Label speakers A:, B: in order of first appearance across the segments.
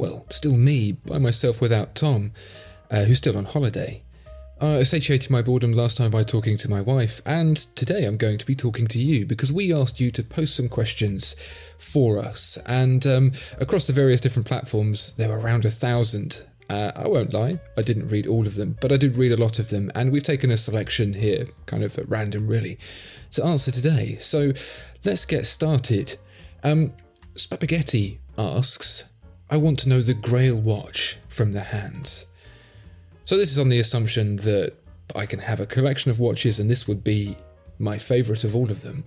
A: Well, still me, by myself without Tom, uh, who's still on holiday. I satiated my boredom last time by talking to my wife, and today I'm going to be talking to you because we asked you to post some questions for us. And um, across the various different platforms, there were around a thousand. Uh, I won't lie, I didn't read all of them, but I did read a lot of them, and we've taken a selection here, kind of at random really, to answer today. So let's get started. Um, Spaghetti asks, I want to know the Grail watch from the hands. So this is on the assumption that I can have a collection of watches and this would be my favourite of all of them.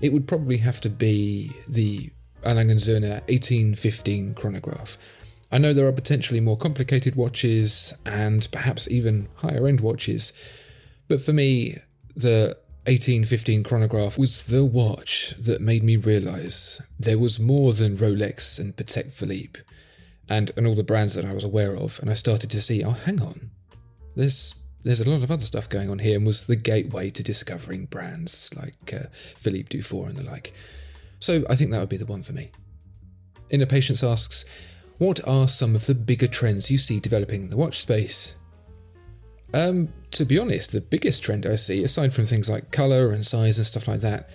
A: It would probably have to be A. Lange 1815 chronograph. I know there are potentially more complicated watches and perhaps even higher end watches, but for me, the 1815 chronograph was the watch that made me realise there was more than Rolex and Patek Philippe and, and all the brands that I was aware of, and I started to see, oh, hang on, there's there's a lot of other stuff going on here, and was the gateway to discovering brands like uh, Philippe Dufour and the like. So I think that would be the one for me. Inner Patience asks, what are some of the bigger trends you see developing in the watch space? Um, to be honest, the biggest trend I see, aside from things like colour and size and stuff like that,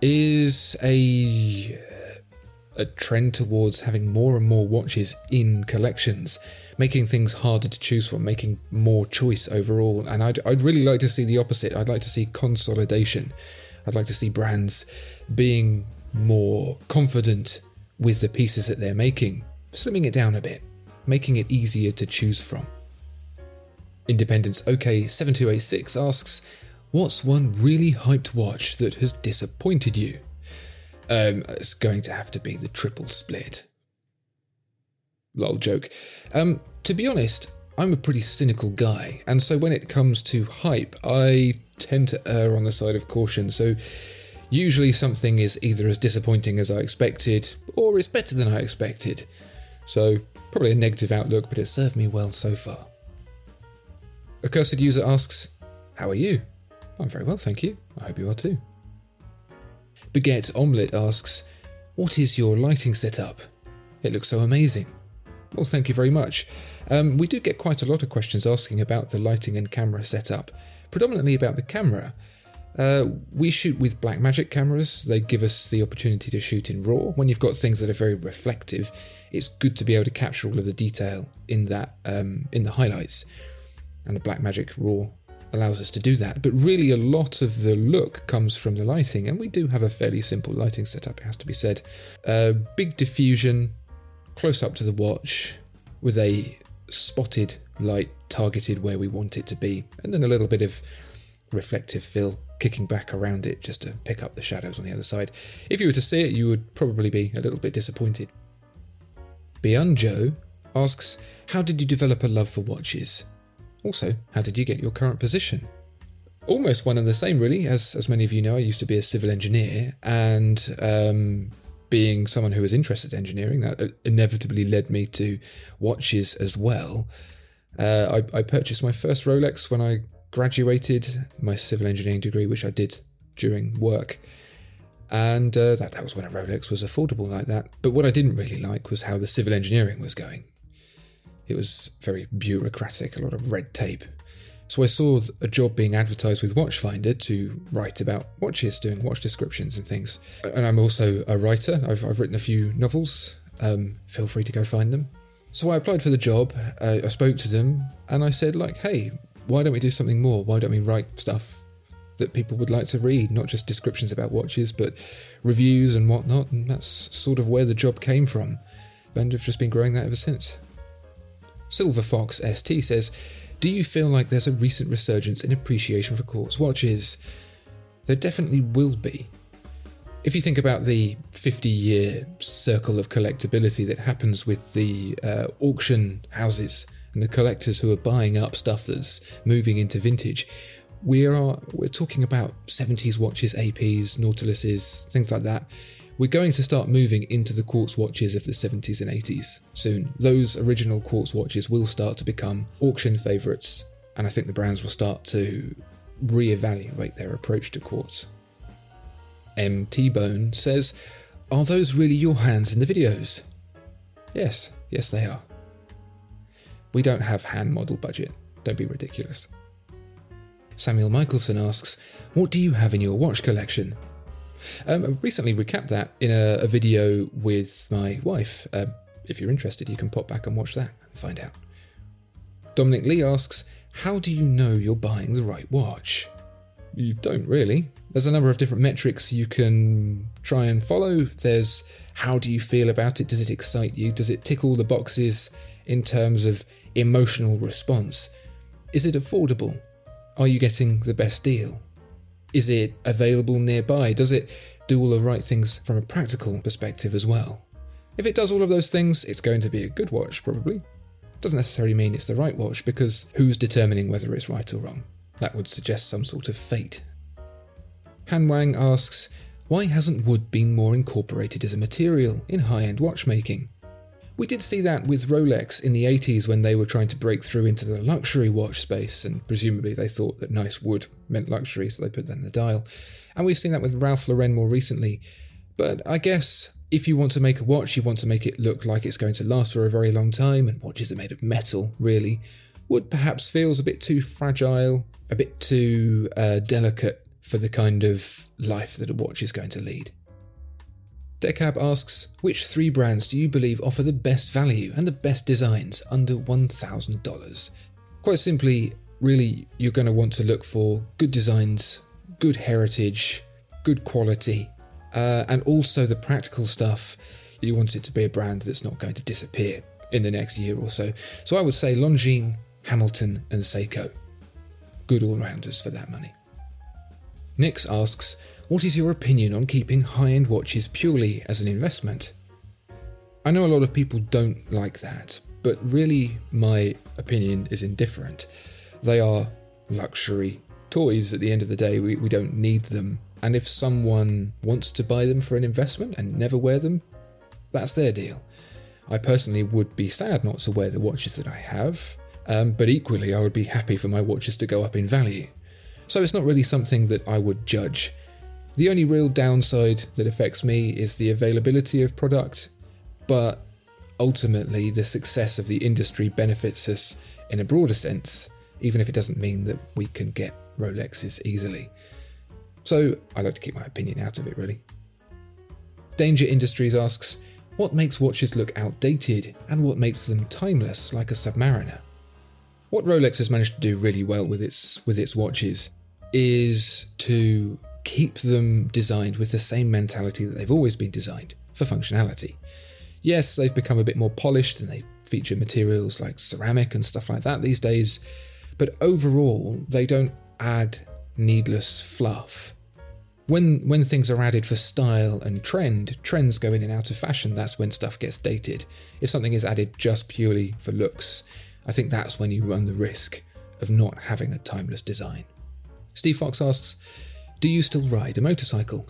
A: is a a trend towards having more and more watches in collections, making things harder to choose from, making more choice overall. And I'd, I'd really like to see the opposite. I'd like to see consolidation. I'd like to see brands being more confident with the pieces that they're making, slimming it down a bit, making it easier to choose from. Independence OK7286 asks, What's one really hyped watch that has disappointed you? Um, it's going to have to be the triple split. Lol joke. Um, to be honest, I'm a pretty cynical guy, and so when it comes to hype, I tend to err on the side of caution. So usually something is either as disappointing as I expected, or is better than I expected. So probably a negative outlook, but it served me well so far. A cursed user asks, How are you? I'm very well, thank you. I hope you are too. Baguette Omelette asks, What is your lighting setup? It looks so amazing. Well, thank you very much. Um, we do get quite a lot of questions asking about the lighting and camera setup, predominantly about the camera. Uh, we shoot with Blackmagic cameras. They give us the opportunity to shoot in RAW. When you've got things that are very reflective, it's good to be able to capture all of the detail in that um, in the highlights. And the Blackmagic RAW allows us to do that. But really, a lot of the look comes from the lighting, and we do have a fairly simple lighting setup, it has to be said. Uh, big diffusion, close up to the watch, with a spotted light targeted where we want it to be, and then a little bit of reflective fill kicking back around it just to pick up the shadows on the other side. If you were to see it, you would probably be a little bit disappointed. Beyond Joe asks, How did you develop a love for watches? Also, how did you get your current position? Almost one and the same, really. As, as many of you know, I used to be a civil engineer, and um, being someone who was interested in engineering, that inevitably led me to watches as well. Uh, I, I purchased my first Rolex when I graduated my civil engineering degree, which I did during work. And uh, that, that was when a Rolex was affordable like that. But what I didn't really like was how the civil engineering was going. It was very bureaucratic, a lot of red tape. So I saw a job being advertised with Watchfinder to write about watches, doing watch descriptions and things. And I'm also a writer. I've, I've written a few novels. Um, feel free to go find them. So I applied for the job, uh, I spoke to them, and I said, like, hey, why don't we do something more? Why don't we write stuff that people would like to read, not just descriptions about watches, but reviews and whatnot? And that's sort of where the job came from. And I've just been growing that ever since. Silver Fox ST says, Do you feel like there's a recent resurgence in appreciation for quartz watches? There definitely will be. If you think about the 50 year circle of collectability that happens with the uh, auction houses and the collectors who are buying up stuff that's moving into vintage, we are we're talking about 70s watches, APs, Nautiluses, things like that. We're going to start moving into the quartz watches of the 70s and 80s soon. Those original quartz watches will start to become auction favourites, and I think the brands will start to re-evaluate their approach to quartz. M. T Bone says, Are those really your hands in the videos? Yes, yes, they are. We don't have hand model budget. Don't be ridiculous. Samuel Michelson asks, What do you have in your watch collection? Um, I recently recapped that in a, a video with my wife. Uh, if you're interested, you can pop back and watch that and find out. Dominic Lee asks, How do you know you're buying the right watch? You don't really. There's a number of different metrics you can try and follow. There's how do you feel about it? Does it excite you? Does it tick all the boxes in terms of emotional response? Is it affordable? Are you getting the best deal? Is it available nearby? Does it do all the right things from a practical perspective as well? If it does all of those things, it's going to be a good watch, probably. Doesn't necessarily mean it's the right watch because who's determining whether it's right or wrong? That would suggest some sort of fate. Han Wang asks, why hasn't wood been more incorporated as a material in high end watchmaking? We did see that with Rolex in the 80s when they were trying to break through into the luxury watch space, and presumably they thought that nice wood meant luxury, so they put that in the dial. And we've seen that with Ralph Lauren more recently. But I guess if you want to make a watch, you want to make it look like it's going to last for a very long time, and watches are made of metal, really. Wood perhaps feels a bit too fragile, a bit too uh, delicate for the kind of life that a watch is going to lead. Decab asks, which three brands do you believe offer the best value and the best designs under $1,000? Quite simply, really, you're going to want to look for good designs, good heritage, good quality, uh, and also the practical stuff. You want it to be a brand that's not going to disappear in the next year or so. So I would say Longines, Hamilton, and Seiko. Good all rounders for that money. Nix asks, what is your opinion on keeping high end watches purely as an investment? I know a lot of people don't like that, but really my opinion is indifferent. They are luxury toys at the end of the day, we, we don't need them. And if someone wants to buy them for an investment and never wear them, that's their deal. I personally would be sad not to wear the watches that I have, um, but equally I would be happy for my watches to go up in value. So it's not really something that I would judge. The only real downside that affects me is the availability of product, but ultimately the success of the industry benefits us in a broader sense, even if it doesn't mean that we can get Rolexes easily. So I like to keep my opinion out of it, really. Danger Industries asks, what makes watches look outdated and what makes them timeless like a Submariner? What Rolex has managed to do really well with its with its watches is to keep them designed with the same mentality that they've always been designed for functionality. Yes, they've become a bit more polished and they feature materials like ceramic and stuff like that these days, but overall, they don't add needless fluff. When when things are added for style and trend, trends go in and out of fashion. That's when stuff gets dated. If something is added just purely for looks, I think that's when you run the risk of not having a timeless design. Steve Fox asks, do you still ride a motorcycle?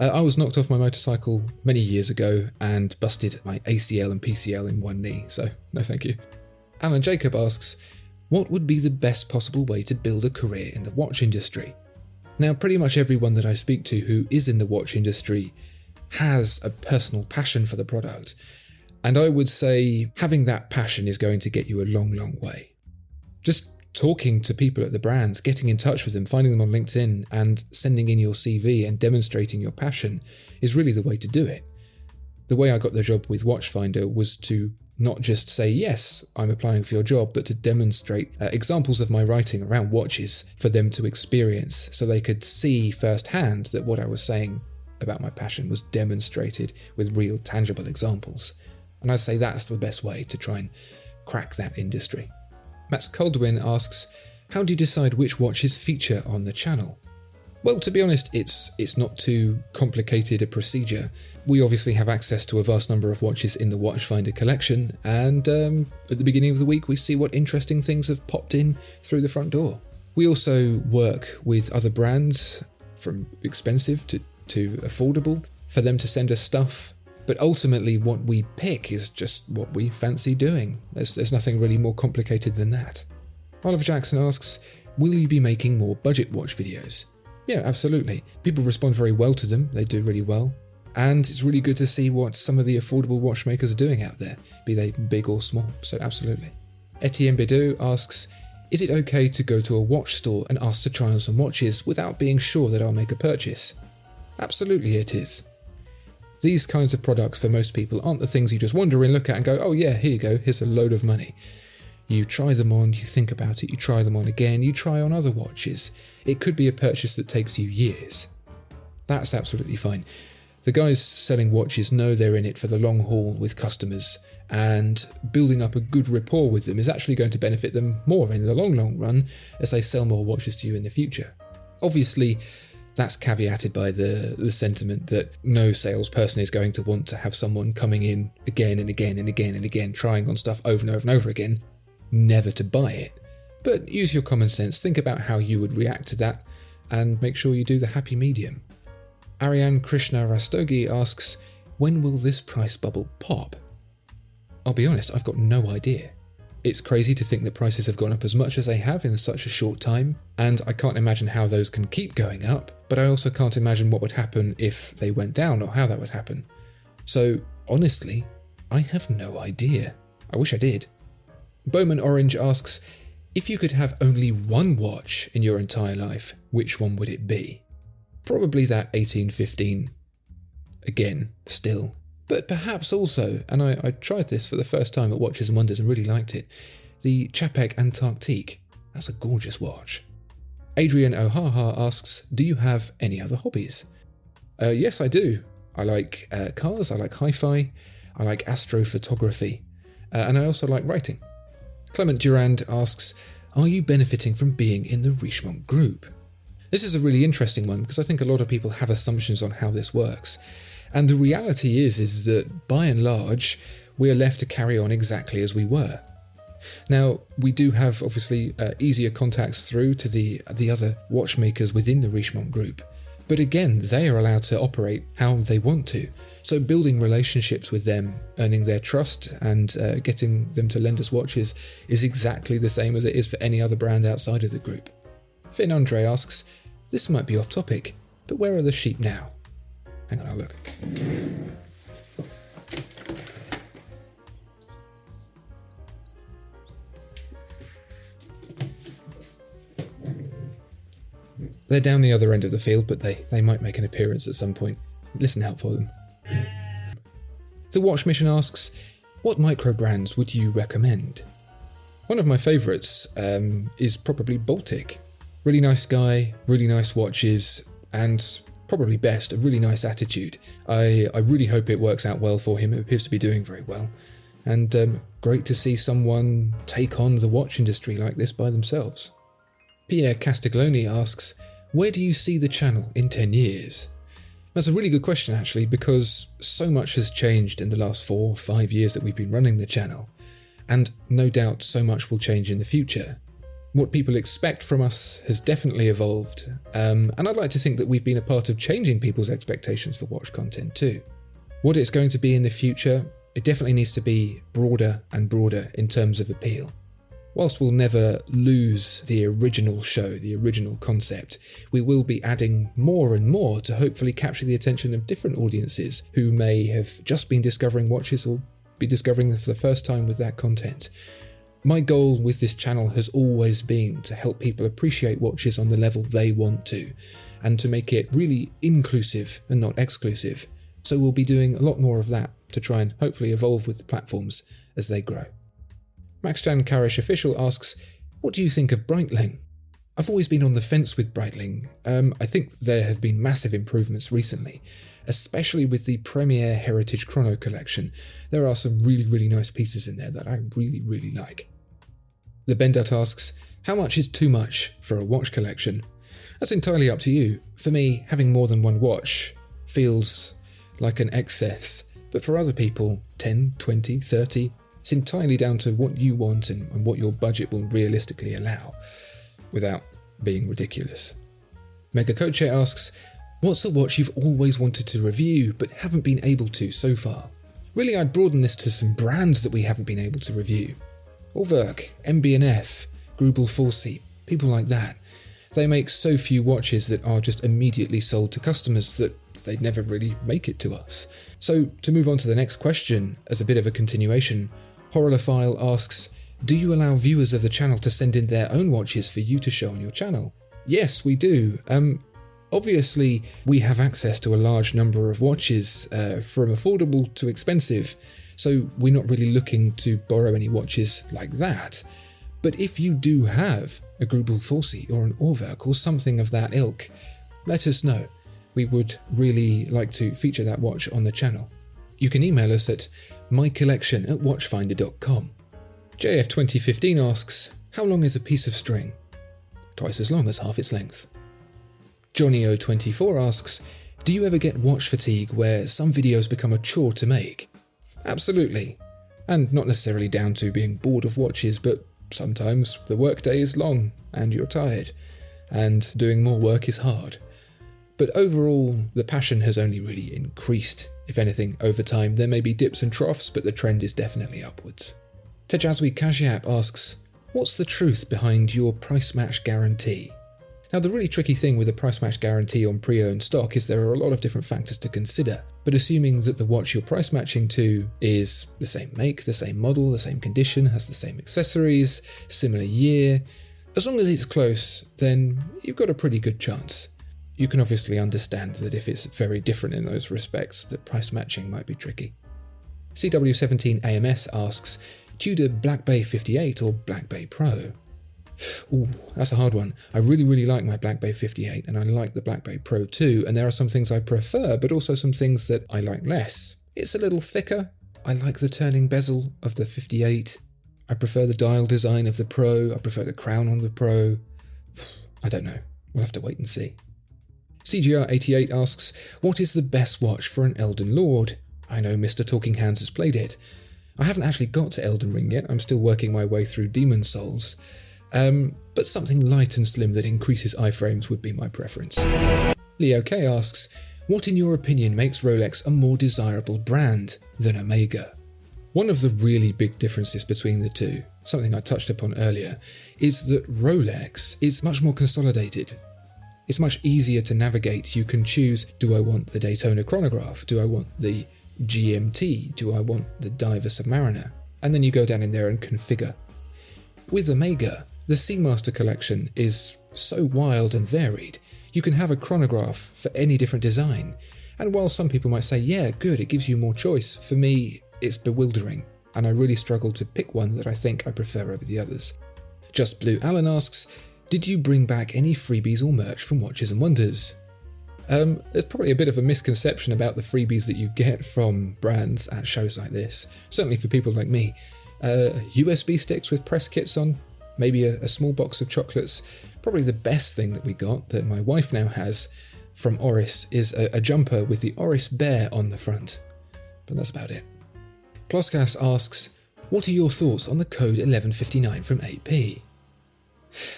A: Uh, I was knocked off my motorcycle many years ago and busted my ACL and PCL in one knee, so no thank you. Alan Jacob asks, What would be the best possible way to build a career in the watch industry? Now, pretty much everyone that I speak to who is in the watch industry has a personal passion for the product, and I would say having that passion is going to get you a long, long way. Just talking to people at the brands, getting in touch with them, finding them on LinkedIn, and sending in your CV and demonstrating your passion is really the way to do it. The way I got the job with Watchfinder was to not just say, yes, I'm applying for your job, but to demonstrate uh, examples of my writing around watches for them to experience so they could see firsthand that what I was saying about my passion was demonstrated with real, tangible examples. And I say that's the best way to try and crack that industry. Max Coldwin asks, How do you decide which watches feature on the channel? Well, to be honest, it's it's not too complicated a procedure. We obviously have access to a vast number of watches in the Watchfinder collection, and um, at the beginning of the week, we see what interesting things have popped in through the front door. We also work with other brands, from expensive to, to affordable, for them to send us stuff. But ultimately, what we pick is just what we fancy doing. There's, there's nothing really more complicated than that. Oliver Jackson asks, Will you be making more budget watch videos? Yeah, absolutely. People respond very well to them, they do really well. And it's really good to see what some of the affordable watchmakers are doing out there, be they big or small. So, absolutely. Etienne Bidou asks Is it okay to go to a watch store and ask to try on some watches without being sure that I'll make a purchase? Absolutely, it is. These kinds of products for most people aren't the things you just wander in, look at, and go, oh, yeah, here you go, here's a load of money. You try them on, you think about it, you try them on again, you try on other watches. It could be a purchase that takes you years. That's absolutely fine. The guys selling watches know they're in it for the long haul with customers, and building up a good rapport with them is actually going to benefit them more in the long, long run as they sell more watches to you in the future. Obviously, that's caveated by the, the sentiment that no salesperson is going to want to have someone coming in again and again and again and again, trying on stuff over and over and over again, never to buy it. But use your common sense, think about how you would react to that, and make sure you do the happy medium. Ariane Krishna Rastogi asks, When will this price bubble pop? I'll be honest, I've got no idea. It's crazy to think that prices have gone up as much as they have in such a short time, and I can't imagine how those can keep going up, but I also can't imagine what would happen if they went down or how that would happen. So, honestly, I have no idea. I wish I did. Bowman Orange asks If you could have only one watch in your entire life, which one would it be? Probably that 1815. Again, still but perhaps also, and I, I tried this for the first time at Watches and Wonders and really liked it, the Czapek Antarctique. That's a gorgeous watch. Adrian Ohaha asks, Do you have any other hobbies? Uh, yes, I do. I like uh, cars, I like hi fi, I like astrophotography, uh, and I also like writing. Clement Durand asks, Are you benefiting from being in the Richemont group? This is a really interesting one because I think a lot of people have assumptions on how this works. And the reality is, is that by and large, we are left to carry on exactly as we were. Now, we do have obviously uh, easier contacts through to the the other watchmakers within the Richemont group, but again, they are allowed to operate how they want to. So, building relationships with them, earning their trust, and uh, getting them to lend us watches is exactly the same as it is for any other brand outside of the group. Finn Andre asks, This might be off topic, but where are the sheep now? Hang on, I'll look. They're down the other end of the field, but they, they might make an appearance at some point. Listen out for them. The Watch Mission asks, What micro brands would you recommend? One of my favourites um, is probably Baltic. Really nice guy, really nice watches, and probably best, a really nice attitude. I, I really hope it works out well for him. It appears to be doing very well. And um, great to see someone take on the watch industry like this by themselves. Pierre Castiglione asks, Where do you see the channel in 10 years? That's a really good question, actually, because so much has changed in the last four or five years that we've been running the channel, and no doubt so much will change in the future what people expect from us has definitely evolved, um, and I'd like to think that we've been a part of changing people's expectations for watch content too. What it's going to be in the future, it definitely needs to be broader and broader in terms of appeal. Whilst we'll never lose the original show, the original concept, we will be adding more and more to hopefully capture the attention of different audiences who may have just been discovering watches or be discovering them for the first time with that content. My goal with this channel has always been to help people appreciate watches on the level they want to, and to make it really inclusive and not exclusive. So we'll be doing a lot more of that to try and hopefully evolve with the platforms as they grow. Maxjan Karish Official asks, What do you think of Breitling? I've always been on the fence with Breitling. Um, I think there have been massive improvements recently, especially with the Premier Heritage Chrono collection. There are some really, really nice pieces in there that I really, really like. The Bendut asks, How much is too much for a watch collection? That's entirely up to you. For me, having more than one watch feels like an excess, but for other people, 10, 20, 30, it's entirely down to what you want and, and what your budget will realistically allow without being ridiculous. Mega Coach asks, What's a watch you've always wanted to review but haven't been able to so far? Really, I'd broaden this to some brands that we haven't been able to review. Urwerk, MB&F, Greubel Forsey, people like that. They make so few watches that are just immediately sold to customers that they'd never really make it to us. So, to move on to the next question, as a bit of a continuation, Horolophile asks, do you allow viewers of the channel to send in their own watches for you to show on your channel? Yes, we do. Um, obviously, we have access to a large number of watches, uh, from affordable to expensive, so we're not really looking to borrow any watches like that. But if you do have a Greubel Forsey or an Urwerk or something of that ilk, let us know. We would really like to feature that watch on the channel. You can email us at mycollection at watchfinder.com. JF2015 asks, How long is a piece of string? Twice as long as half its length. Johnny024 asks, Do you ever get watch fatigue where some videos become a chore to make? Absolutely. And not necessarily down to being bored of watches, but sometimes the workday is long and you're tired, and doing more work is hard. But overall, the passion has only really increased. If anything, over time, there may be dips and troughs, but the trend is definitely upwards. Tejaswi Kajiap asks, What's the truth behind your price match guarantee? Now, the really tricky thing with a price match guarantee on pre owned stock is there are a lot of different factors to consider. But assuming that the watch you're price matching to is the same make, the same model, the same condition, has the same accessories, similar year, as long as it's close, then you've got a pretty good chance. You can obviously understand that if it's very different in those respects, that price matching might be tricky. CW17 AMS asks, Tudor Black Bay 58 or Black Bay Pro? Ooh, that's a hard one. I really, really like my Black Bay 58 and I like the Black Bay Pro too, and there are some things I prefer, but also some things that I like less. It's a little thicker. I like the turning bezel of the 58. I prefer the dial design of the Pro. I prefer the crown on the Pro. I don't know. We'll have to wait and see. CGR88 asks, What is the best watch for an Elden Lord? I know Mr. Talking Hands has played it. I haven't actually got to Elden Ring yet, I'm still working my way through Demon's Souls. Um, but something light and slim that increases iframes would be my preference. Leo K asks, What in your opinion makes Rolex a more desirable brand than Omega? One of the really big differences between the two, something I touched upon earlier, is that Rolex is much more consolidated. It's much easier to navigate. You can choose do I want the Daytona chronograph? Do I want the GMT? Do I want the Diver Submariner? And then you go down in there and configure. With Omega, the Seamaster collection is so wild and varied. You can have a chronograph for any different design. And while some people might say, yeah, good, it gives you more choice, for me, it's bewildering, and I really struggle to pick one that I think I prefer over the others. Just Blue Allen asks, Did you bring back any freebies or merch from Watches and Wonders? Um, there's probably a bit of a misconception about the freebies that you get from brands at shows like this, certainly for people like me. Uh, USB sticks with press kits on, maybe a, a, small box of chocolates. Probably the best thing that we got, that my wife now has from Oris, is a, a jumper with the Oris bear on the front. But that's about it. Ploskas asks, What are your thoughts on the code 1159 from AP?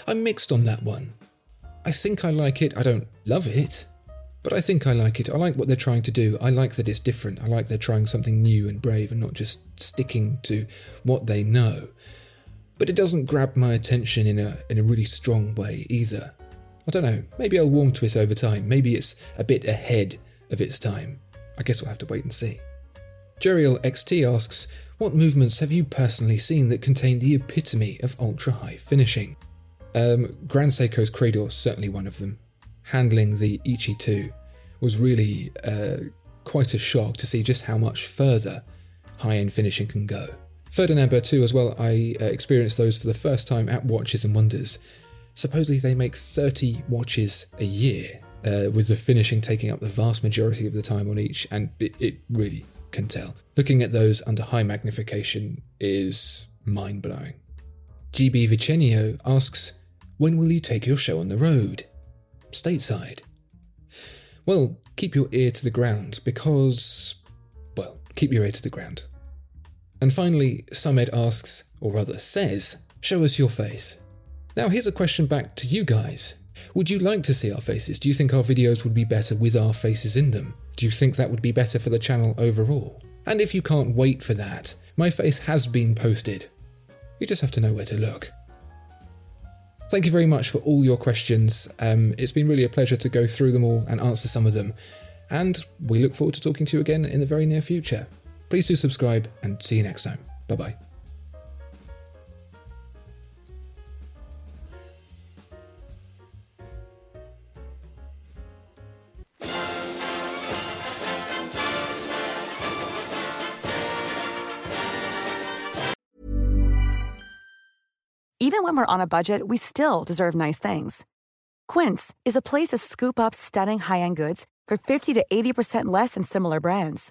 A: I'm mixed on that one. I think I like it, I don't love it, but I think I like it. I like what they're trying to do. I like that it's different. I like they're trying something new and brave and not just sticking to what they know. But it doesn't grab my attention in a in a really strong way either. I don't know. Maybe I'll warm to it over time. Maybe it's a bit ahead of its time. I guess we'll have to wait and see. Jerial XT asks, What movements have you personally seen that contain the epitome of ultra high finishing? Um, Grand Seiko's Credor is certainly one of them handling the Eichi 2 was really uh, quite a shock to see just how much further high end finishing can go. Ferdinand Berthoud as well, I uh, experienced those for the first time at Watches and Wonders. Supposedly they make 30 watches a year, uh, with the finishing taking up the vast majority of the time on each, and it, it really can tell. Looking at those under high magnification is mind blowing. GB Vicenio asks, When will you take your show on the road? Stateside. Well, keep your ear to the ground because, well, keep your ear to the ground. And finally, Sumed asks, or rather says, Show us your face. Now, here's a question back to you guys. Would you like to see our faces? Do you think our videos would be better with our faces in them? Do you think that would be better for the channel overall? And if you can't wait for that, my face has been posted. You just have to know where to look. Thank you very much for all your questions. Um, it's been really a pleasure to go through them all and answer some of them. And we look forward to talking to you again in the very near future. Please do subscribe and see you next time. Bye bye.
B: Even when we're on a budget, we still deserve nice things. Quince is a place to scoop up stunning high end goods for 50 to 80% less than similar brands.